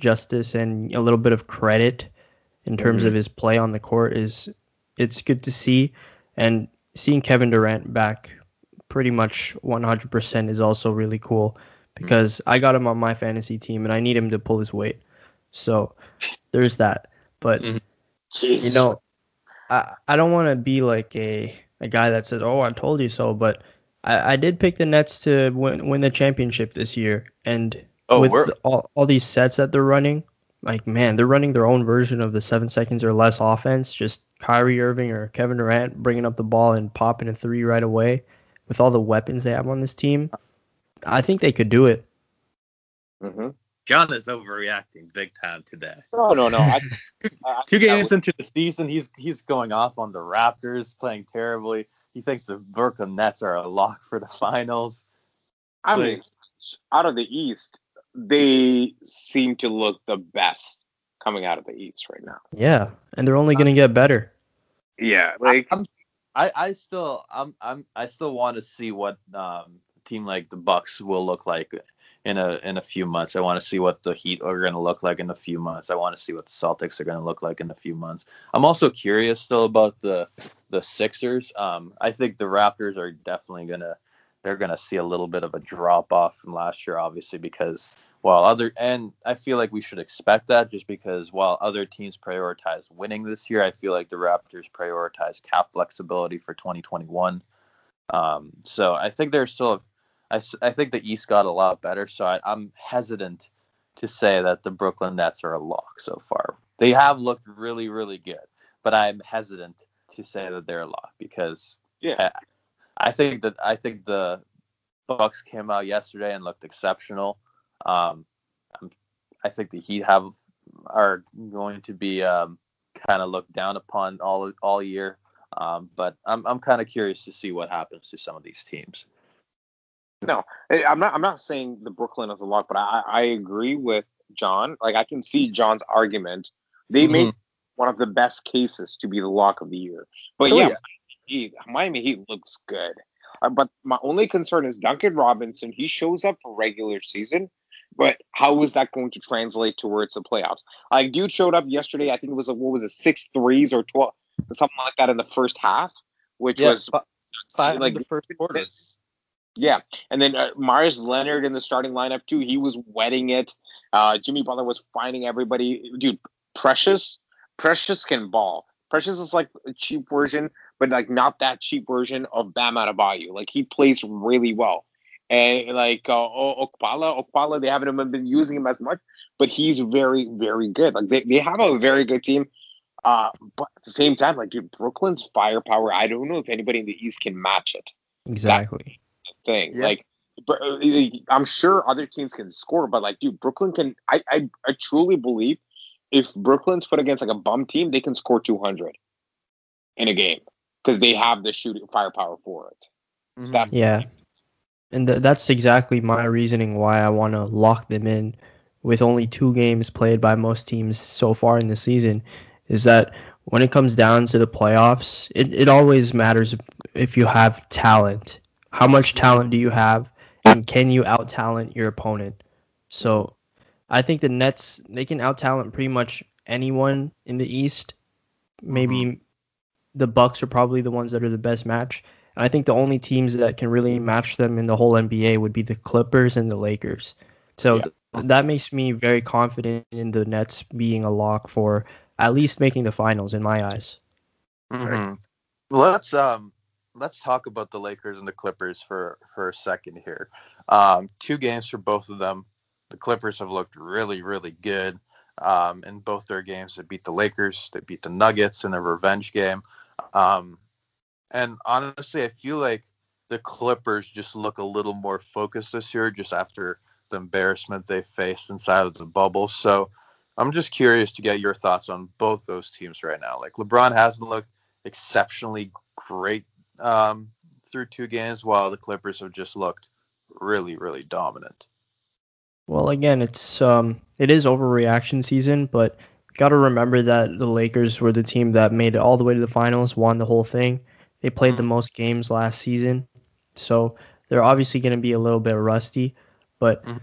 justice and a little bit of credit in terms mm-hmm. of his play on the court is it's good to see. And seeing Kevin Durant back pretty much 100% is also really cool because mm-hmm. I got him on my fantasy team and I need him to pull his weight. So there's that. But mm-hmm. you know, I I don't want to be like a a guy that says, "Oh, I told you so," but I, I did pick the Nets to win win the championship this year, and oh, with all, all these sets that they're running, like man, they're running their own version of the seven seconds or less offense. Just Kyrie Irving or Kevin Durant bringing up the ball and popping a three right away. With all the weapons they have on this team, I think they could do it. Mm-hmm. John is overreacting big time today. No, no, no. I, I, Two games into the season, he's he's going off on the Raptors, playing terribly. He thinks the Brooklyn Nets are a lock for the finals. I like, mean, out of the East, they seem to look the best coming out of the East right now. Yeah, and they're only going to get better. Yeah, like I'm, I, I still I'm I'm I still want to see what um team like the Bucks will look like in a in a few months. I want to see what the Heat are going to look like in a few months. I want to see what the Celtics are going to look like in a few months. I'm also curious still about the the Sixers. Um, I think the Raptors are definitely going to they're going to see a little bit of a drop off from last year, obviously because while other and I feel like we should expect that just because while other teams prioritize winning this year, I feel like the Raptors prioritize cap flexibility for 2021. Um, so I think there's still I, I think the East got a lot better, so I, I'm hesitant to say that the Brooklyn Nets are a lock so far. They have looked really, really good, but I'm hesitant to say that they're a lock because yeah, I, I think that I think the Bucks came out yesterday and looked exceptional. Um, I think the Heat have are going to be um, kind of looked down upon all all year. Um, but I'm I'm kind of curious to see what happens to some of these teams. No, I'm not. I'm not saying the Brooklyn is a lock, but I, I agree with John. Like I can see John's argument. They mm-hmm. made one of the best cases to be the lock of the year. But oh, yeah, yeah. Heat, Miami Heat looks good. Uh, but my only concern is Duncan Robinson. He shows up for regular season, but how is that going to translate towards the playoffs? Like, dude showed up yesterday. I think it was a, what was it, six threes or twelve, something like that in the first half, which yeah, was five like the first quarter. Yeah, and then uh, Meyers Leonard in the starting lineup too. He was wetting it. Uh, Jimmy Butler was finding everybody. Dude, Precious, Precious can ball. Precious is like a cheap version, but like not that cheap version of Bam Adebayo. Like he plays really well. and like uh, Okpala, Okpala, they haven't been using him as much, but he's very, very good. Like they, they have a very good team. Uh, but at the same time, like dude, Brooklyn's firepower, I don't know if anybody in the East can match it. Exactly. Thing. Yeah. Like I'm sure other teams can score, but like, dude, Brooklyn can. I, I, I truly believe if Brooklyn's put against like a bum team, they can score 200 in a game because they have the shooting firepower for it. Mm-hmm. That's yeah, and th- that's exactly my reasoning why I want to lock them in with only two games played by most teams so far in the season. Is that when it comes down to the playoffs, it, it always matters if you have talent. How much talent do you have, and can you out talent your opponent? So I think the Nets they can out talent pretty much anyone in the East. Maybe mm-hmm. the Bucks are probably the ones that are the best match. And I think the only teams that can really match them in the whole NBA would be the Clippers and the Lakers. So yeah. th- that makes me very confident in the Nets being a lock for at least making the finals in my eyes. Mm-hmm. Let's um let's talk about the Lakers and the Clippers for for a second here. Um, two games for both of them. The Clippers have looked really really good. Um, in both their games, they beat the Lakers, they beat the Nuggets in a revenge game. Um, and honestly, I feel like the Clippers just look a little more focused this year, just after the embarrassment they faced inside of the bubble. So I'm just curious to get your thoughts on both those teams right now. Like LeBron hasn't looked exceptionally great um, through two games, while the Clippers have just looked really, really dominant. Well, again, it's um, it is overreaction season, but got to remember that the Lakers were the team that made it all the way to the finals, won the whole thing. They played mm-hmm. the most games last season, so they're obviously going to be a little bit rusty. But mm-hmm.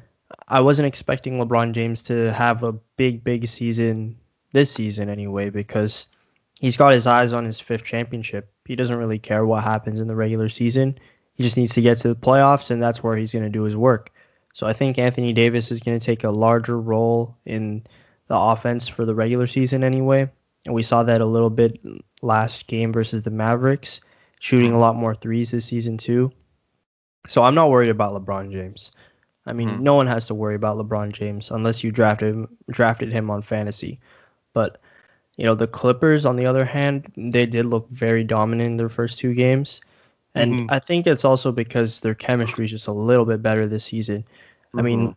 I wasn't expecting LeBron James to have a big, big season this season anyway, because he's got his eyes on his fifth championship. He doesn't really care what happens in the regular season. He just needs to get to the playoffs, and that's where he's going to do his work. So I think Anthony Davis is going to take a larger role in the offense for the regular season anyway. And we saw that a little bit last game versus the Mavericks, shooting a lot more threes this season too. So I'm not worried about LeBron James. I mean, mm-hmm. no one has to worry about LeBron James unless you drafted him, drafted him on fantasy. But you know, the Clippers, on the other hand, they did look very dominant in their first two games. And mm-hmm. I think it's also because their chemistry is just a little bit better this season. Mm-hmm. I mean, mm-hmm.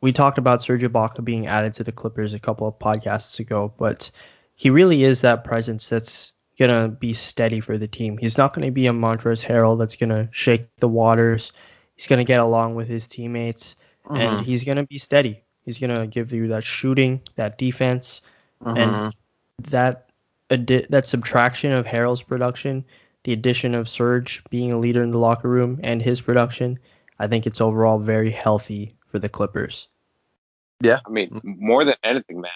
we talked about Serge Ibaka being added to the Clippers a couple of podcasts ago, but he really is that presence that's going to be steady for the team. He's not going to be a Montrezl Harrell that's going to shake the waters. He's going to get along with his teammates, mm-hmm. and he's going to be steady. He's going to give you that shooting, that defense, and mm-hmm that adi- that subtraction of Harrell's production, the addition of Serge being a leader in the locker room and his production, I think it's overall very healthy for the Clippers. Yeah, I mean more than anything, man.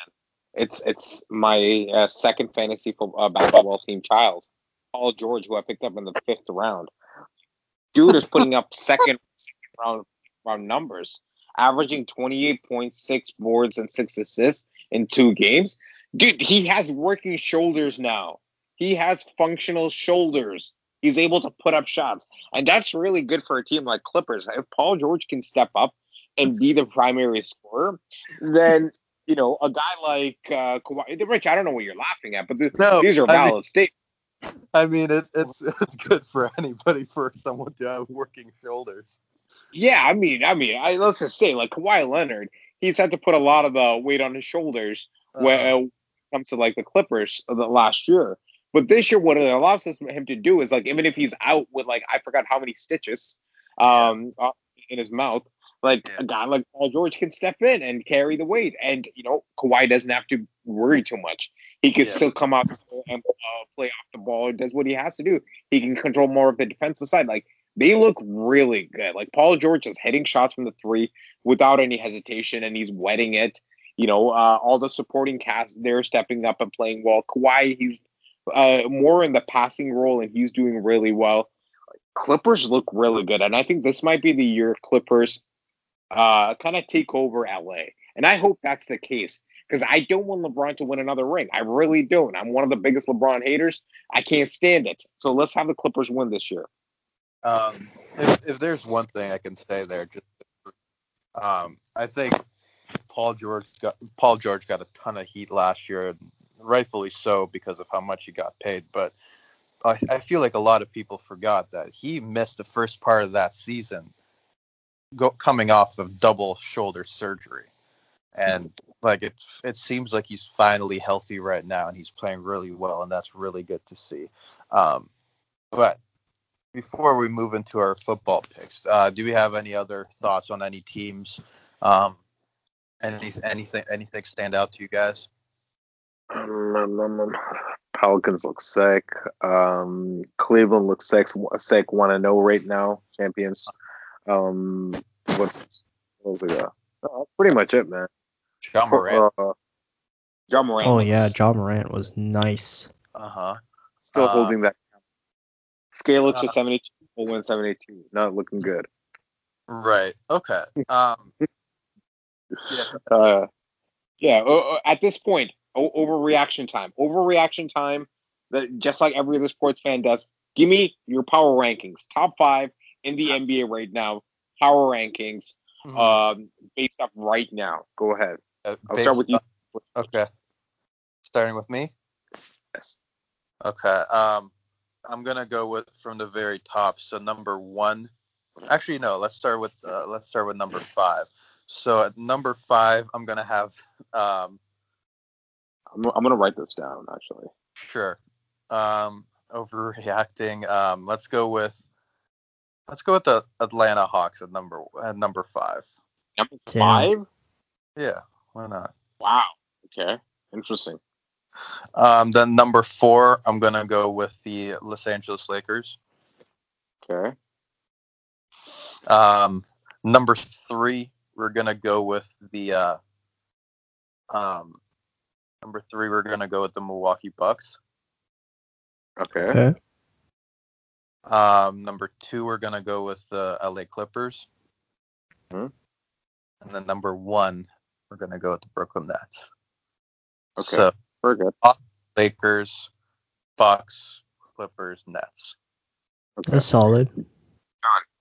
It's it's my uh, second fantasy football, uh, basketball team child, Paul George, who I picked up in the fifth round. Dude is putting up second, second round round numbers, averaging 28.6 boards and six assists in two games. Dude, he has working shoulders now. He has functional shoulders. He's able to put up shots. And that's really good for a team like Clippers. If Paul George can step up and be the primary scorer, then you know, a guy like uh, Kawhi, Rich, I don't know what you're laughing at, but no, these are valid I mean, statements. I mean, it, it's it's good for anybody for someone to have working shoulders. Yeah, I mean, I mean, I, let's just say like Kawhi Leonard, he's had to put a lot of the weight on his shoulders uh, when, comes to like the Clippers of the last year. But this year, what it allows him to do is like even if he's out with like I forgot how many stitches um yeah. in his mouth, like yeah. a guy like Paul George can step in and carry the weight, and you know Kawhi doesn't have to worry too much. He can yeah. still come out and uh, play off the ball. He does what he has to do. He can control more of the defensive side. Like they look really good. Like Paul George is hitting shots from the three without any hesitation, and he's wetting it you know, uh, all the supporting cast they're stepping up and playing well. Kawhi, he's uh, more in the passing role and he's doing really well. Clippers look really good, and I think this might be the year Clippers uh, kind of take over LA. And I hope that's the case because I don't want LeBron to win another ring. I really don't. I'm one of the biggest LeBron haters. I can't stand it. So let's have the Clippers win this year. Um, if, if there's one thing I can say there, just um, I think Paul George got Paul George got a ton of heat last year, rightfully so because of how much he got paid. But I, I feel like a lot of people forgot that he missed the first part of that season, go, coming off of double shoulder surgery, and like it it seems like he's finally healthy right now, and he's playing really well, and that's really good to see. Um, but before we move into our football picks, uh, do we have any other thoughts on any teams? Um, any anything anything stand out to you guys? Um, um, um, um, Pelicans look sick. Um, Cleveland looks sick. Sick one and zero right now, champions. Um, what's what was it? Uh, oh, that's pretty much it, man. John Morant. Uh, Ja Morant. Oh yeah, John Morant was nice. Uh huh. Still uh, holding that. Scale it to uh, 72. We'll win 72. Not looking good. Right. Okay. Um. Yeah. Uh, yeah. At this point, o- overreaction time. Overreaction time. That just like every other sports fan does. Give me your power rankings. Top five in the NBA right now. Power rankings. Um, based up right now. Go ahead. Uh, I'll start with you. Okay. Starting with me. Yes. Okay. Um, I'm gonna go with from the very top. So number one. Actually, no. Let's start with uh, let's start with number five. So at number five, I'm gonna have um, I'm, I'm gonna write this down actually. sure. Um, overreacting. Um, let's go with let's go with the Atlanta Hawks at number at number five. Number five. Yeah. Why not? Wow. Okay. Interesting. Um, then number four, I'm gonna go with the Los Angeles Lakers. Okay. Um, number three, we're gonna go with the uh, um, number three, we're gonna go with the Milwaukee Bucks. Okay. Okay. Um, number two, we're gonna go with the LA Clippers. Hmm. And then number one, we're gonna go with the Brooklyn Nets. Okay. So Very good. Lakers, Bucks, Clippers, Nets. Okay. That's solid.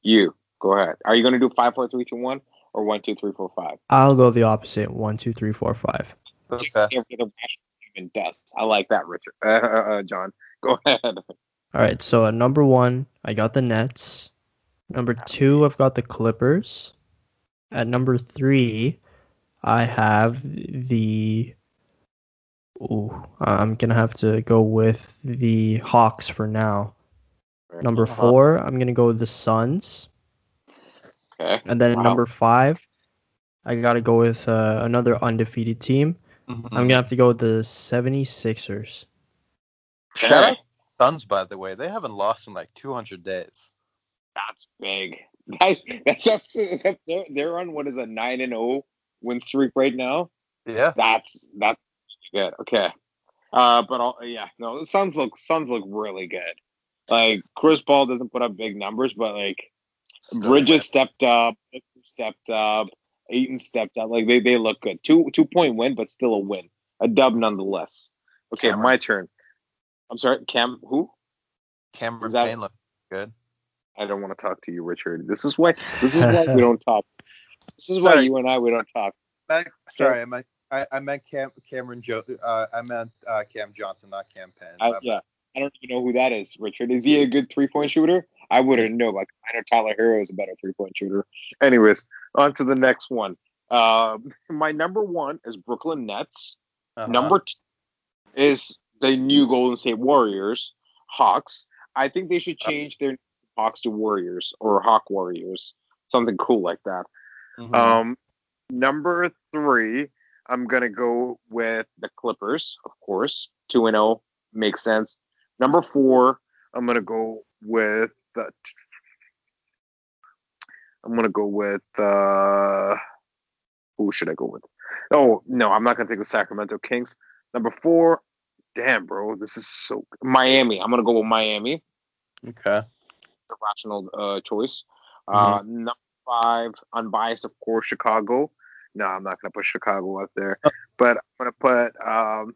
You go ahead. Are you gonna do five, four, three, two, one, or one, two, three, four, five? I'll go the opposite. One, two, three, four, five. Okay. Every human does. I like that, Richard. Uh, uh, uh, John. Go ahead. All right. So at number one, I got the Nets. Number two, I've got the Clippers. At number three, I have the. Ooh, I'm gonna have to go with the Hawks for now. Number four, I'm gonna go with the Suns. Okay. And then Wow. number five, I gotta go with uh, another undefeated team. Mhm. I'm gonna have to go with the 76ers. Shout out Suns, by the way. They haven't lost in like 200 days. That's big. That, that's, that's, that's they're, they're on what is a nine and zero win streak right now. Yeah. That's that's good. Okay. Uh, but all, yeah, no, the Suns look Suns look really good. Like Chris Paul doesn't put up big numbers, but like Still Bridges stepped up, stepped up, Ayton stepped up. Like they, they look good. Two two point win, but still a win, a dub nonetheless. Okay, Cameron. my turn. I'm sorry, Cam. Who? Cameron that- Payne looked good. I don't want to talk to you, Richard. This is why. This is why we don't talk. This is why you and I we don't talk. Sorry, sorry, I meant I, I meant Cam Cameron jo- uh, I meant uh, Cam Johnson, not Cam Payne. I, yeah, I don't even know who that is. Richard, is he a good three point shooter? I wouldn't know. Like I know Tyler Herro is a better three point shooter. Anyways, on to the next one. Uh, my number one is Brooklyn Nets. Uh-huh. Number two is the new Golden State Warriors, Hawks. I think they should change their Hawks to Warriors or Hawk Warriors, something cool like that. Mhm. Um, number three, I'm gonna go with the Clippers, of course. Two and zero makes sense. Number four, I'm gonna go with the. I'm gonna go with uh, who should I go with? Oh no, I'm not gonna take the Sacramento Kings. Number four, damn bro, this is so Miami. I'm gonna go with Miami okay. the rational uh, choice. Uh, number five, unbiased, of course, Chicago. No, I'm not gonna put Chicago up there, but I'm gonna put um,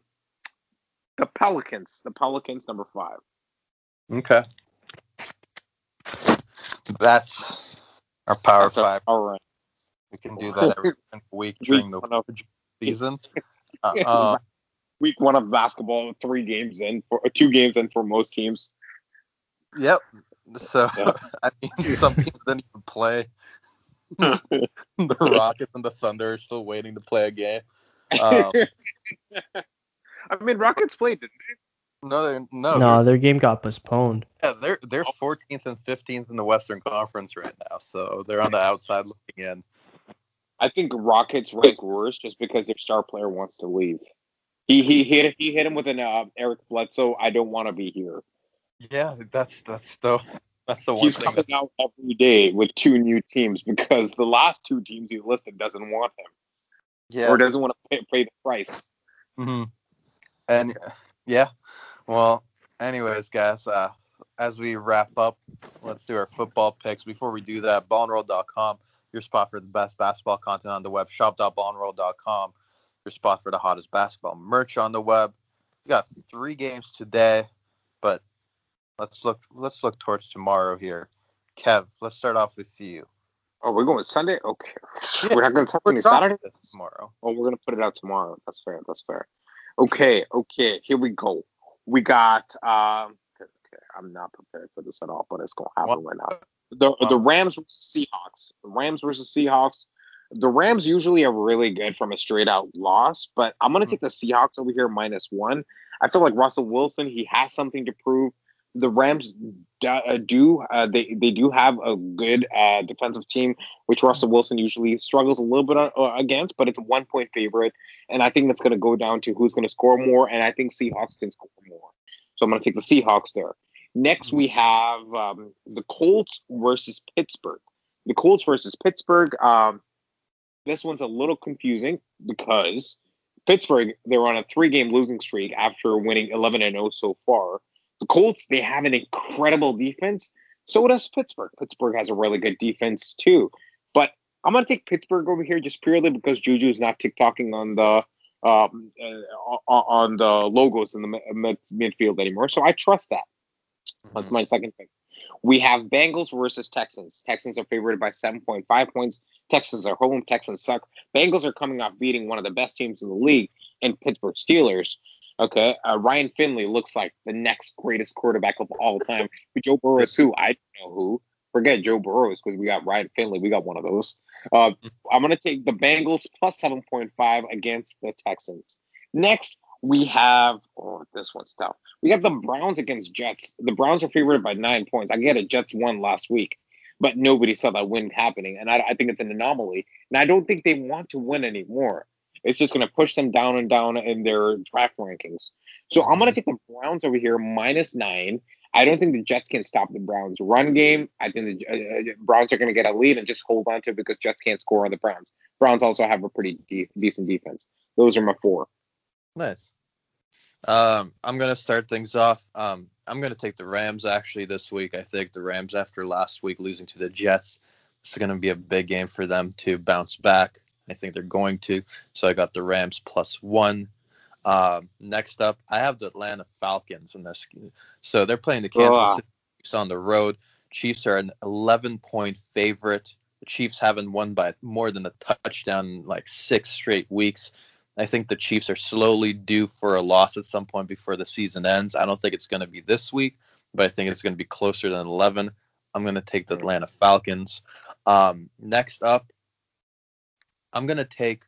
the Pelicans. The Pelicans, number five. Okay. That's our Power That's Five. Right. We can do that every week during the of- season. Uh, uh, Week one of basketball, three games in for two games in for most teams. yep. So Yeah. I mean, some teams didn't even play. the Rockets and the Thunder are still waiting to play a game. Um, I mean, Rockets played, didn't they? No, they're, no, no, they're, their game got postponed. yeah, they're they're 14th and 15th in the Western Conference right now, so they're on the outside looking in. I think Rockets rank worse just because their star player wants to leave. He he hit he hit him with an uh, Eric Bledsoe. I don't want to be here. Yeah, that's that's the that's the one He's thing. coming out every day with two new teams because the last two teams he listed doesn't want him yeah, or doesn't want to pay, pay the price. hmm And yeah, well, anyways, guys, uh, as we wrap up, let's do our football picks. Before we do that, ballnroll.com, your spot for the best basketball content on the web. Shop.ballnroll.com, your spot for the hottest basketball merch on the web. We got three games today, but let's look let's look towards tomorrow here. Kev, let's start off with you. Oh, we're going Sunday. Okay, Yeah, we're not going to talk any Saturday. tomorrow. Oh, we're gonna put it out tomorrow. That's fair. That's fair. Okay, okay. Here we go. We got. Um, okay, I'm not prepared for this at all, but it's gonna happen right now. The the Rams versus Seahawks. The Rams versus Seahawks. The Rams usually are really good from a straight out loss, but I'm gonna take the Seahawks over here minus one. I feel like Russell Wilson. He has something to prove. The Rams do, uh, uh, they they do have a good uh, defensive team which Russell Wilson usually struggles a little bit uh, against, but it's a one point favorite. And I think that's going to go down to who's going to score more. And I think Seahawks can score more. So I'm going to take the Seahawks there. Next, we have um, the Colts versus Pittsburgh. The Colts versus Pittsburgh. Um, this one's a little confusing because Pittsburgh, they're on a three game losing streak after winning 11 and 0 so far. The Colts, they have an incredible defense. So does Pittsburgh. Pittsburgh has a really good defense too. But I'm gonna take Pittsburgh over here just purely because Juju is not TikToking on the um, uh, on the logos in the mid- midfield anymore. So I trust that. That's my second pick. We have Bengals versus Texans. Texans are favored by 7.5 points. Texans are home. Texans suck. Bengals are coming off beating one of the best teams in the league in Pittsburgh Steelers. Okay, uh, Ryan Finley looks like the next greatest quarterback of all time. But Joe Burrow is who? I don't know who. Forget Joe Burrow because we got Ryan Finley. We got one of those. Uh, I'm going to take the Bengals plus 7.5 against the Texans. Next, we have oh, this one's tough. We got the Browns against Jets. The Browns are favored by nine points. I get it. Jets won last week, but nobody saw that win happening, and I, I think it's an anomaly. And I don't think they want to win anymore. It's just going to push them down and down in their draft rankings. So I'm going to take the Browns over here minus nine. I don't think the Jets can stop the Browns' run game. I think the uh, Browns are going to get a lead and just hold on to it because Jets can't score on the Browns. Browns also have a pretty de- decent defense. Those are my four. Nice. Um, I'm gonna start things off. Um, I'm gonna take the Rams actually this week. I think the Rams after last week losing to the Jets, this is gonna be a big game for them to bounce back. I think they're going to. So I got the Rams plus one. Um, next up, I have the Atlanta Falcons in this. So they're playing the Kansas Ah. City Chiefs on the road. Chiefs are an 11 point favorite. The Chiefs haven't won by more than a touchdown in like six straight weeks. I think the Chiefs are slowly due for a loss at some point before the season ends. I don't think it's going to be this week, but I think it's going to be closer than 11. I'm going to take the Atlanta Falcons. Um, next up, I'm to take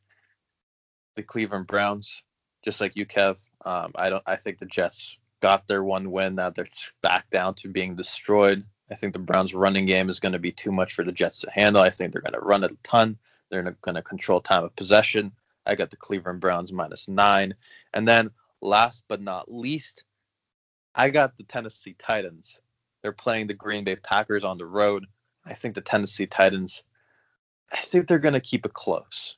the Cleveland Browns, just like you, Kev. Um, I don't. I think the Jets got their one win. Now they're back down to being destroyed. I think the Browns' running game is going to be too much for the Jets to handle. I think they're going to run it a ton. They're going to control time of possession. I got the Cleveland Browns minus nine. And then last but not least, I got the Tennessee Titans. They're playing the Green Bay Packers on the road. I think the Tennessee Titans, I think they're going to keep it close.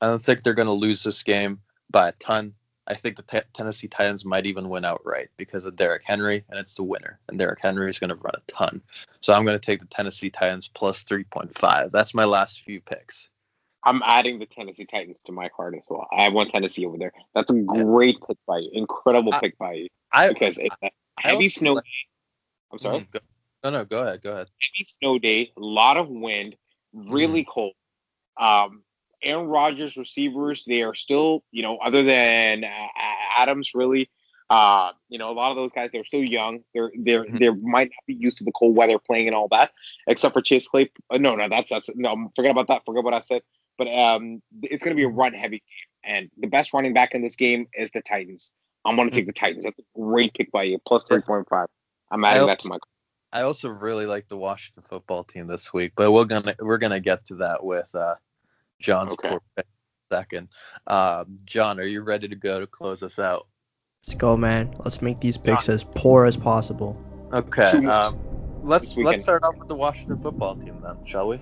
I don't think they're going to lose this game by a ton. I think the t- Tennessee Titans might even win outright because of Derrick Henry, and it's the winner. And Derrick Henry is going to run a ton. So I'm going to take the Tennessee Titans plus 3.5. That's my last few picks. I'm adding the Tennessee Titans to my card as well. I want Tennessee over there. That's a great pick by you. Incredible I- pick by you. I, Because it's a I heavy snow. like- I'm sorry. Mhm, No, no, go ahead, go ahead. Heavy snow day, a lot of wind, really Mm-hmm. cold. Um, Aaron Rodgers receivers, they are still, you know, other than uh, Adams, really, uh, you know, a lot of those guys, they're still young. They're they're Mhm. they might not be used to the cold weather playing and all that, except for Chase Clay. Uh, no, no, that's that's no. Forget about that. Forget what I said. But um, it's going to be a run heavy game, and the best running back in this game is the Titans. I'm going to take the Titans. That's a great pick by you, three point five. I'm adding that to my. I also really like the Washington football team this week, but we're gonna we're gonna get to that with uh, John's Okay. poor pick in a second. Um, John, are you ready to go to close us out? Let's go, man. Let's make these picks as poor as possible. Okay. Um, let's let's start off with the Washington football team then, shall we?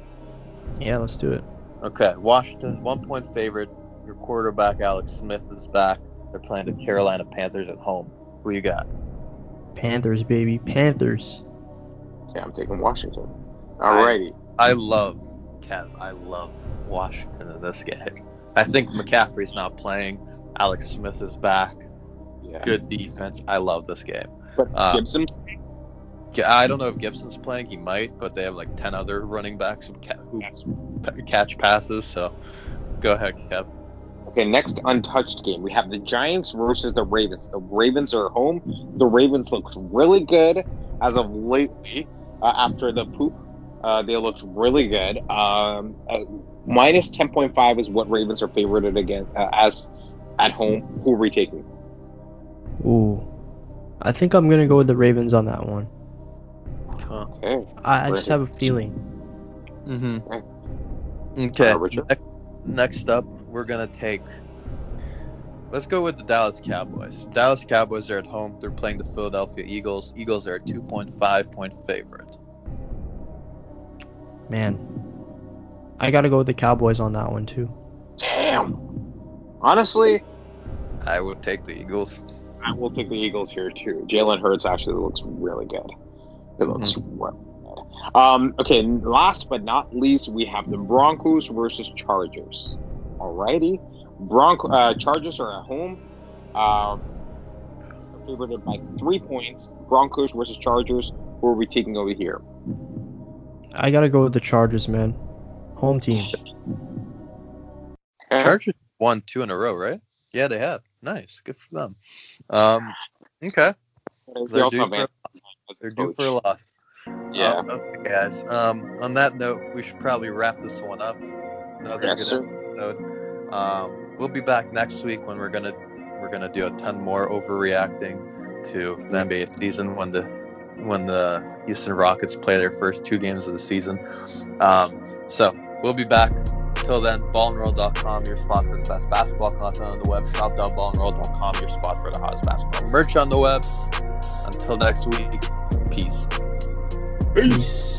Yeah, let's do it. Okay, Washington, one point favorite. Your quarterback Alex Smith is back. They're playing the Carolina Panthers at home. Who you got? Panthers, baby. Panthers. Yeah, I'm taking Washington. Alrighty. I love Kev. I love Washington in this game. I think McCaffrey's not playing. Alex Smith is back. Yeah. Good defense. I love this game. But Uh, Gibson, I don't know if Gibson's playing. He might, but they have like ten other running backs who, ca- who catch passes. So go ahead, Kev. Okay, next untouched game. We have the Giants versus the Ravens. The Ravens are home. The Ravens looks really good as of lately. Uh, after the poop, uh, they looked really good. Um, uh, minus 10.5 is what Ravens are favored against uh, as at home. Who are we taking? Ooh. I think I'm gonna go with the Ravens on that one. Huh. Okay. I, I just have a feeling. Mm-hmm. Okay. Uh, Richard? Next, next up, we're gonna take. Let's go with the Dallas Cowboys. Dallas Cowboys are at home. They're playing the Philadelphia Eagles. Eagles are a 2.5 point favorite. Man. I gotta go with the Cowboys on that one too. Damn. Honestly, I would take the Eagles. I will take the Eagles here too. Jalen Hurts actually looks really good. It looks really good. Um, okay, last but not least, we have the Broncos versus Chargers. Alrighty, Bronco uh, Chargers are at home. Um, favored by three points. Broncos versus Chargers. Who are we taking over here? I gotta go with the Chargers, man. Home team. Chargers won two in a row, right? Yeah, they have. Nice. Good for them. Um, okay. They They're due for, a they're due for a loss. Yeah. Um, okay, guys. Um, on that note, we should probably wrap this one up. Another Yes, good sir. episode. Um, we'll be back next week when we're gonna we're gonna do a ton more overreacting to the NBA season when the when the Houston Rockets play their first two games of the season. Um, so we'll be back. Till then, ballnroll.com, your spot for the best basketball content on the web. Shop.ballnroll.com, your spot for the hottest basketball merch on the web. Until next week, peace. Peace.